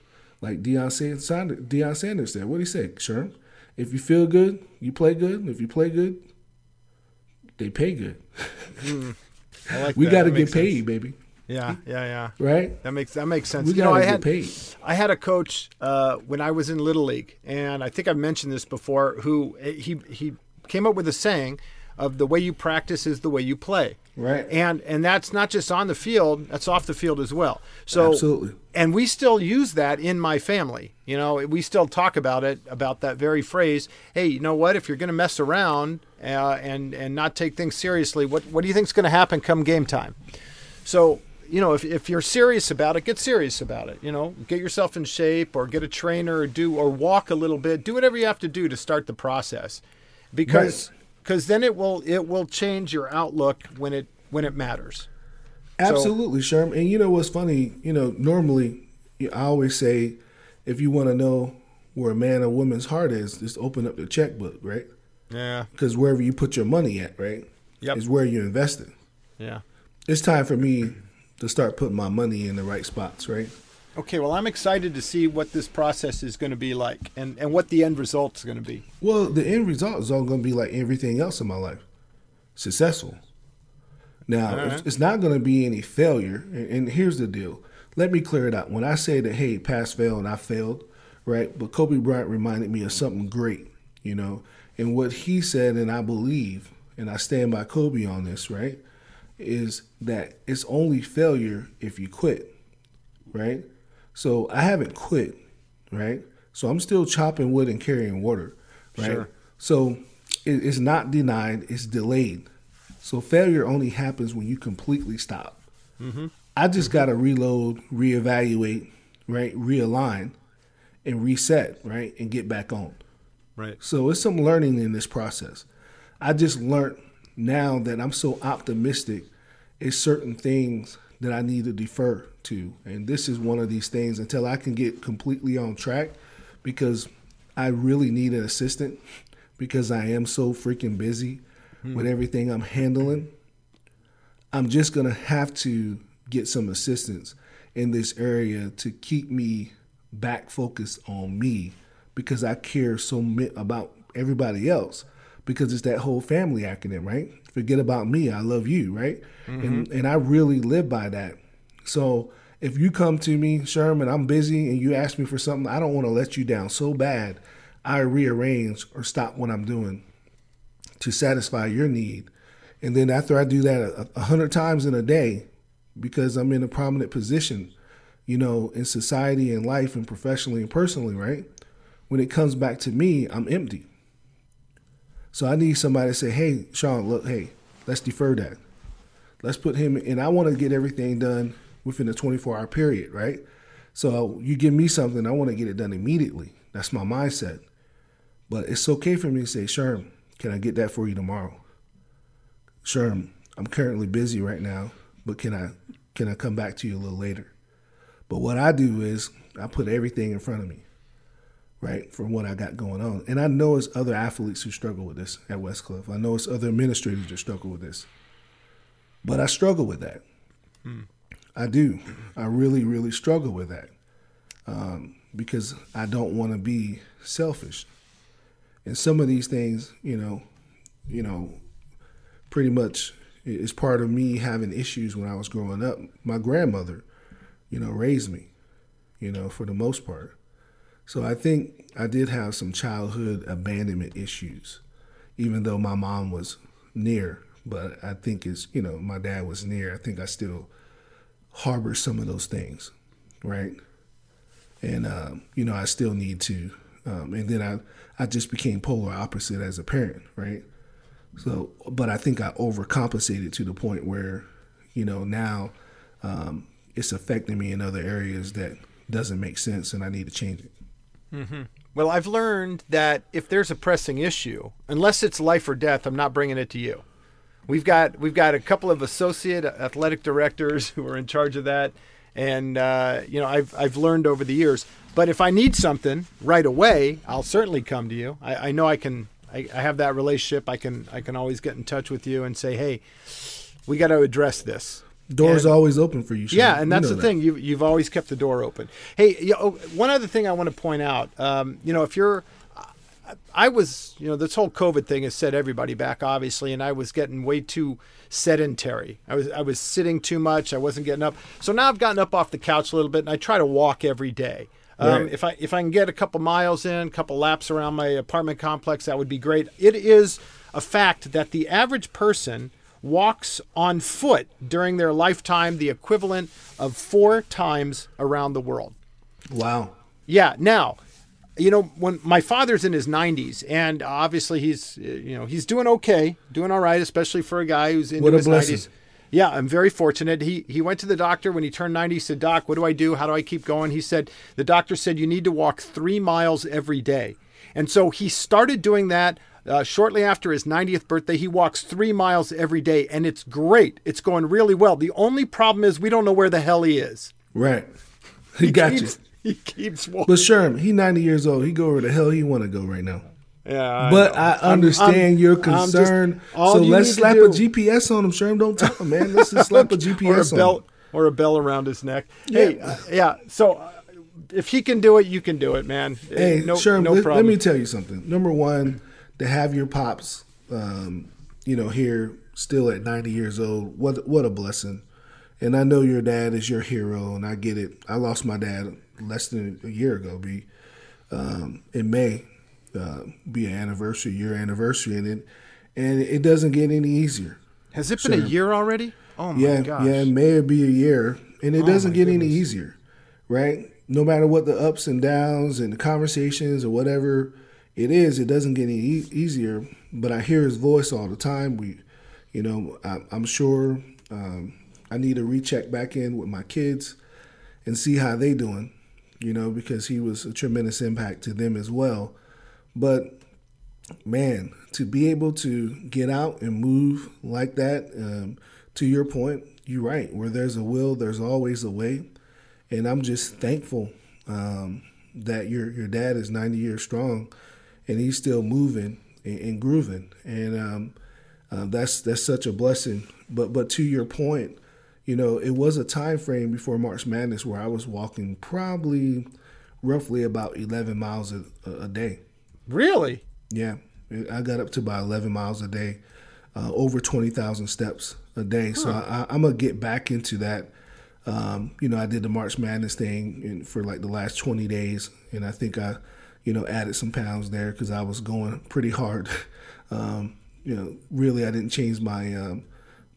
like Deion Sanders, Deion Sanders said, what did he say, Sherm? If you feel good, you play good. If you play good, they pay good. I like We got to get paid, sense. baby. Yeah, yeah, yeah. Right? That makes that makes sense. We you know, got I to get had paid. I had a coach uh, when I was in Little League, and I think I've mentioned this before. Who he he came up with a saying of the way you practice is the way you play. Right. And and that's not just on the field; that's off the field as well. So Absolutely. and we still use that in my family. You know, we still talk about it about that very phrase. Hey, you know what? If you're going to mess around uh, and and not take things seriously, what what do you think's going to happen come game time? So you know, if, if you're serious about it, get serious about it. You know, get yourself in shape, or get a trainer, or do or walk a little bit. Do whatever you have to do to start the process, because because then it will it will change your outlook when it when it matters. Absolutely, Sherm. And you know what's funny? You know, normally I always say, if you want to know where a man or woman's heart is, just open up the checkbook, right? Yeah, Because wherever you put your money at, right, Yep. is where you invest it. yeah. It's time for me to start putting my money in the right spots, right? Okay, well, I'm excited to see what this process is going to be like, and and what the end result is going to be. Well, the end result is all going to be like everything else in my life, successful. Now, right. it's, it's not going to be any failure. And, and here's the deal. Let me clear it out. When I say that, hey, pass, fail, and I failed, right? But Kobe Bryant reminded me of something great, you know? And what he said, and I believe, and I stand by Kobe on this, right? Is that it's only failure if you quit, right? So I haven't quit, right? So I'm still chopping wood and carrying water, right? Sure. So it, it's not denied, it's delayed. So failure only happens when you completely stop. Mm-hmm. I just mm-hmm. got to reload, reevaluate, right? Realign and reset, right? And get back on. Right. So it's some learning in this process. I just learned now that I'm so optimistic, it's certain things that I need to defer to. And this is one of these things until I can get completely on track because I really need an assistant because I am so freaking busy hmm. with everything I'm handling. I'm just going to have to get some assistance in this area to keep me back focused on me because I care so mi- about everybody else because it's that whole family acronym, right? Forget about me, I love you, right? And mm-hmm. and I really live by that. So if you come to me, Sherman, I'm busy and you ask me for something, I don't want to let you down so bad. I rearrange or stop what I'm doing to satisfy your need. And then after I do that a, a hundred times in a day, because I'm in a prominent position, you know, in society and life and professionally and personally, right? When it comes back to me, I'm empty. So I need somebody to say, hey, Sean, look, hey, let's defer that. Let's put him and I want to get everything done within a 24 hour period, right? So you give me something, I want to get it done immediately. That's my mindset. But it's okay for me to say, Sherm, can I get that for you tomorrow? Sherm, I'm currently busy right now, but can I can I come back to you a little later? But what I do is I put everything in front of me, right, from what I got going on. And I know it's other athletes who struggle with this at Westcliff. I know it's other administrators that struggle with this. But I struggle with that. I do. I really, really struggle with that um, because I don't want to be selfish. And some of these things, you know, you know, pretty much is part of me having issues when I was growing up. My grandmother, you know, raised me, you know, for the most part. So I think I did have some childhood abandonment issues, even though my mom was near. But I think it's, you know, my dad was near. I think I still harbor some of those things, right? And, um, you know, I still need to. Um, and then I, I just became polar opposite as a parent, right? So, but I think I overcompensated to the point where, you know, now um, it's affecting me in other areas that doesn't make sense, and I need to change it. Well, I've learned that if there's a pressing issue, unless it's life or death, I'm not bringing it to you. we've got we've got a couple of associate athletic directors who are in charge of that, and uh, you know I've I've learned over the years. But if I need something right away, I'll certainly come to you. I, I know I can. I, I have that relationship. I can I can always get in touch with you and say, hey, we got to address this. Doors And- always open for you. Yeah, and You that's know the that. thing. You've, you've always kept the door open. Hey, you know, one other thing I want to point out. Um, you know, if you're, I was, you know, this whole COVID thing has set everybody back, obviously, and I was getting way too sedentary. I was I was sitting too much. I wasn't getting up. So now I've gotten up off the couch a little bit, and I try to walk every day. Um, Right. If I if I can get a couple miles in, a couple laps around my apartment complex, that would be great. It is a fact that the average person walks on foot during their lifetime the equivalent of four times around the world. Wow. Yeah. Now, you know, when my father's in his 90s, and obviously he's, uh, you know, he's doing okay, doing all right, especially for a guy who's a his blessing. 90s. Yeah, I'm very fortunate. He he went to the doctor when he turned 90. He said, "Doc, what do I do? How do I keep going?" He said, "The doctor said you need to walk three miles every day," and so he started doing that. Uh, shortly after his 90th birthday, he walks three miles every day, and it's great. It's going really well. The only problem is we don't know where the hell he is. Right. He, got you. He keeps walking. But Sherm, he 90 years old. He go where the hell he want to go right now. Yeah, But know. I understand I'm- your I'm just- concern. all so you let's slap do- a GPS on him, Sherm. Don't tell him, man. Let's just slap a or a GPS on belt him. or a bell around his neck. Hey, uh, yeah. So uh, if he can do it, you can do it, man. Hey, no, Sherm, no let me tell you something. Number one, to have your pops, um, you know, here still at 90 years old, what what a blessing. And I know your dad is your hero, and I get it. I lost my dad less than a year ago, be um, in May, uh, be an anniversary, year anniversary, and it and it doesn't get any easier. Has it been a year already? Oh my god. yeah, gosh. yeah, it may be a year, and it Oh, doesn't get any easier, right? No matter what the ups and downs and the conversations or whatever it is, it doesn't get any e- easier. But I hear his voice all the time. We, you know, I, I'm sure um, I need to recheck back in with my kids and see how they doing, you know, because he was a tremendous impact to them as well. But man, to be able to get out and move like that, um, to your point, you're right. Where there's a will, there's always a way, and I'm just thankful um, that your your dad is 90 years strong, and he's still moving and, and grooving, and um, uh, that's that's such a blessing. But but to your point, you know, it was a time frame before March Madness where I was walking probably roughly about 11 miles a, a day. Really? Yeah, I got up to about 11 miles a day, uh, over 20,000 steps a day. So I, I'm gonna get back into that. Um, you know, I did the March Madness thing in, for like the last 20 days, and I think I, you know, added some pounds there because I was going pretty hard. Um, you know, really, I didn't change my um,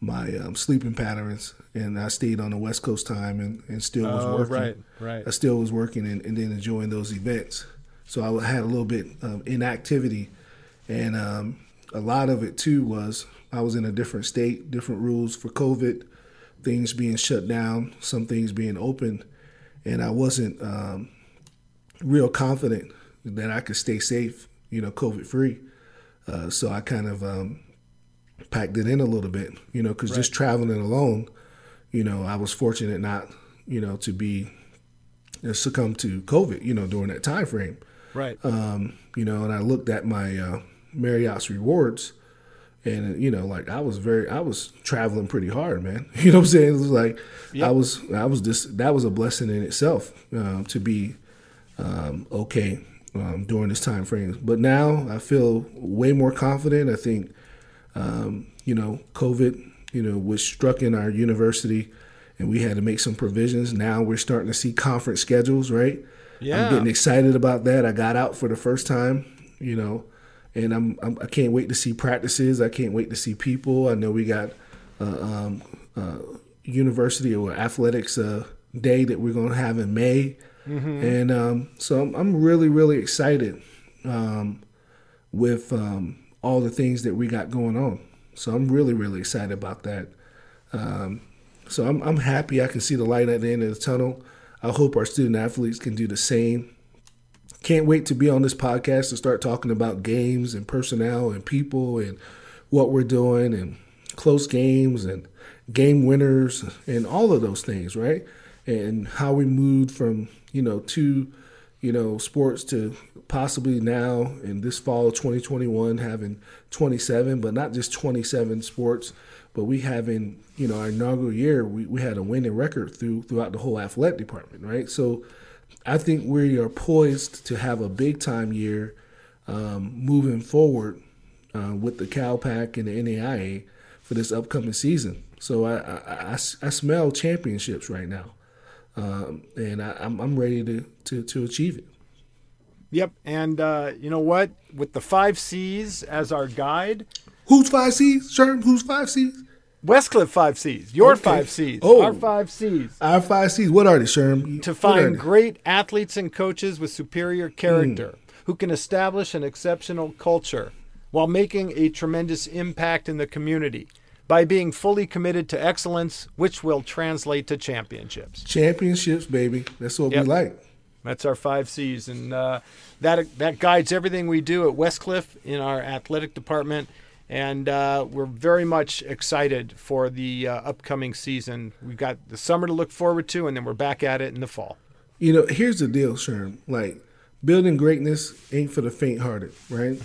my um, sleeping patterns, and I stayed on the West Coast time and, and still was Oh, working. right, right. I still was working and, and then enjoying those events. So I had a little bit of inactivity, and um, a lot of it too was I was in a different state, different rules for COVID, things being shut down, some things being open, and I wasn't um, real confident that I could stay safe, you know, COVID free. Uh, so I kind of um, packed it in a little bit, you know, because just traveling alone, you know, I was fortunate not, you know, to be uh, succumb to COVID, you know, during that time frame. Right. Um, you know, and I looked at my uh, Marriott's rewards, and you know, like I was very, I was traveling pretty hard, man. You know what I'm saying? It was like I was, I was just that was a blessing in itself um, to be um, okay um, during this time frame. But now I feel way more confident. I think, um, you know, COVID, you know, was struck in our university, and we had to make some provisions. Now we're starting to see conference schedules, right? Yeah. I'm getting excited about that. I got out for the first time, you know, and I'm, I'm I can't wait to see practices. I can't wait to see people. I know we got uh, um, uh, university or athletics uh, day that we're gonna have in May, and um, so I'm, I'm really really excited um, with um, all the things that we got going on. So I'm really really excited about that. Um, so I'm I'm happy I can see the light at the end of the tunnel. I hope our student athletes can do the same. Can't wait to be on this podcast to start talking about games and personnel and people and what we're doing and close games and game winners and all of those things, right? And how we moved from you know two you know sports to possibly now in this fall 2021 having 27, but not just 27 sports, but we having you know our inaugural year we, we had a winning record through throughout the whole athletic department, right? So I think we are poised to have a big time year um, moving forward uh, with the CalPAC and the NAIA for this upcoming season. So I, I, I, I smell championships right now, um, and I, am I'm, I'm ready to, to, to achieve it. Yep, and uh, you know what? With the five C's as our guide, who's five C's? Sherm, who's five C's? Westcliff five C's. Your okay. five C's. Oh, our five C's. Our five C's. What are they, Sherm? To find great athletes and coaches with superior character mm. who can establish an exceptional culture while making a tremendous impact in the community by being fully committed to excellence, which will translate to championships. Championships, baby. That's what yep. we like. That's our five C's, and uh, that that guides everything we do at Westcliff in our athletic department. And uh, we're very much excited for the uh, upcoming season. We've got the summer to look forward to, and then we're back at it in the fall. You know, here's the deal, Sherm. Like building greatness ain't for the faint-hearted, right?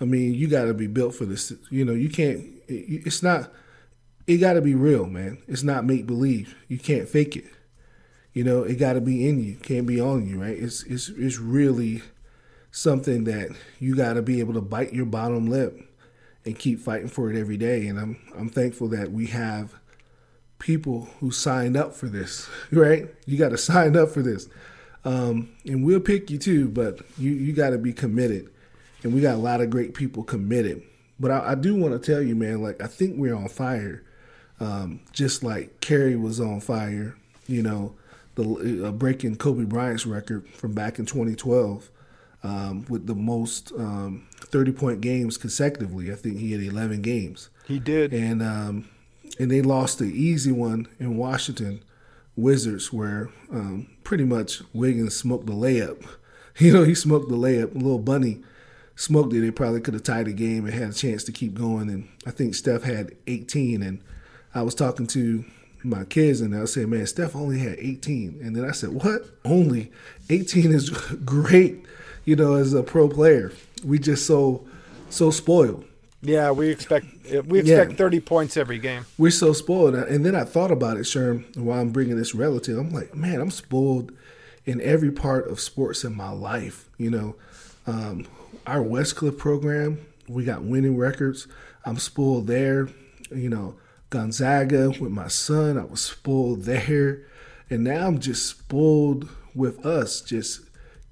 I mean, you got to be built for this. You know, you can't. It's not. It got to be real, man. It's not make believe. You can't fake it. You know, it got to be in you, can't be on you, right? It's it's it's really something that you got to be able to bite your bottom lip and keep fighting for it every day. And I'm I'm thankful that we have people who signed up for this, right? You got to sign up for this, um, and we'll pick you too, but you you got to be committed. And we got a lot of great people committed. But I, I do want to tell you, man, like I think we're on fire, um, just like Curry was on fire. You know, the uh, breaking Kobe Bryant's record from back in 2012 um, with the most um, 30 point games consecutively. I think he had 11 games. He did, and um, and they lost the easy one in Washington Wizards, where um, pretty much Wiggins smoked the layup. You know, he smoked the layup. Little Bunny smoked it. They probably could have tied the game and had a chance to keep going. And I think Steph had 18. And I was talking to my kids and I said, man, Steph only had 18. And then I said, what? Only 18 is great, you know, as a pro player. We just so so spoiled. Yeah, we expect we expect yeah. 30 points every game. We're so spoiled. And then I thought about it, Sherm, while I'm bringing this relative. I'm like, man, I'm spoiled in every part of sports in my life. You know, um, our Westcliff program, we got winning records. I'm spoiled there. You know, Gonzaga with my son. I was spoiled there. And now I'm just spoiled with us, just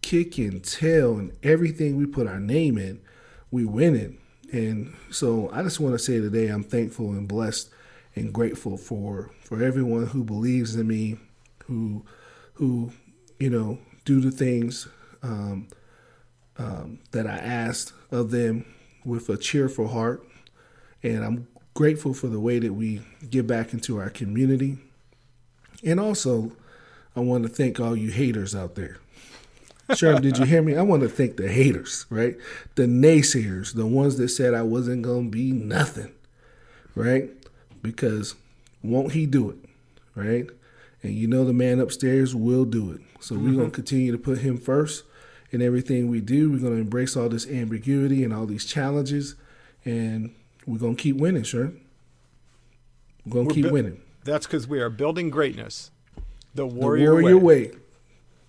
kicking tail and everything we put our name in, we win it. And so I just want to say today I'm thankful and blessed and grateful for for everyone who believes in me, who who you know do the things um, um, that I asked of them with a cheerful heart. And I'm grateful for the way that we give back into our community. And also, I want to thank all you haters out there. Sherm, did you hear me? I want to thank the haters, right? The naysayers, the ones that said I wasn't going to be nothing, right? Because won't he do it, right? And you know the man upstairs will do it. So mm-hmm. we're going to continue to put him first in everything we do. We're going to embrace all this ambiguity and all these challenges. And we're gonna keep winning, sure. We're gonna keep bu- winning. That's because we are building greatness. The warrior, the warrior way. way.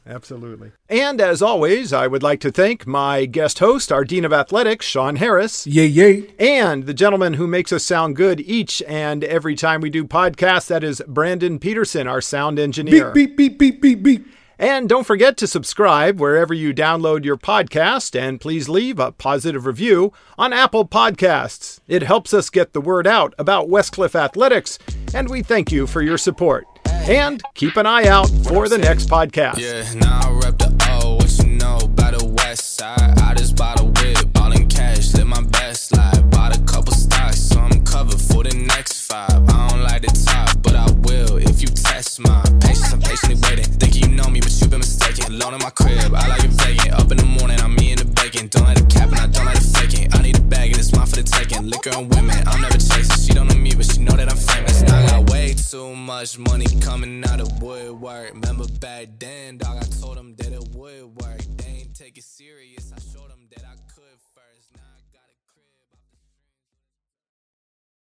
Absolutely. And as always, I would like to thank my guest host, our Dean of Athletics, Sean Harris. Yay, yay. And the gentleman who makes us sound good each and every time we do podcasts, that is Brandon Peterson, our sound engineer. Beep, beep, beep, beep, beep, beep. And don't forget to subscribe wherever you download your podcast, and please leave a positive review on Apple Podcasts. It helps us get the word out about Westcliff Athletics, and we thank you for your support. And keep an eye out for the next podcast. Yeah, now I rep the O, what you know about the west side. I just bought a whip, all in cash, live my best life. Bought a couple stocks, so I'm covered for the next five. I don't like the top, test my patience. I'm patiently waiting, thinking you know me, but you've been mistaken. Alone in my crib, I like it vacant. Up in the morning, I'm in the bacon. Don't like the cap and I don't like the faking. I need a bag and it's mine for the taking. Liquor and women, I'm never chasing. She don't know me, but she know that I'm famous. I got way too much money coming out of woodwork. Remember back then, dog, I told them that it would work. They ain't take it serious. I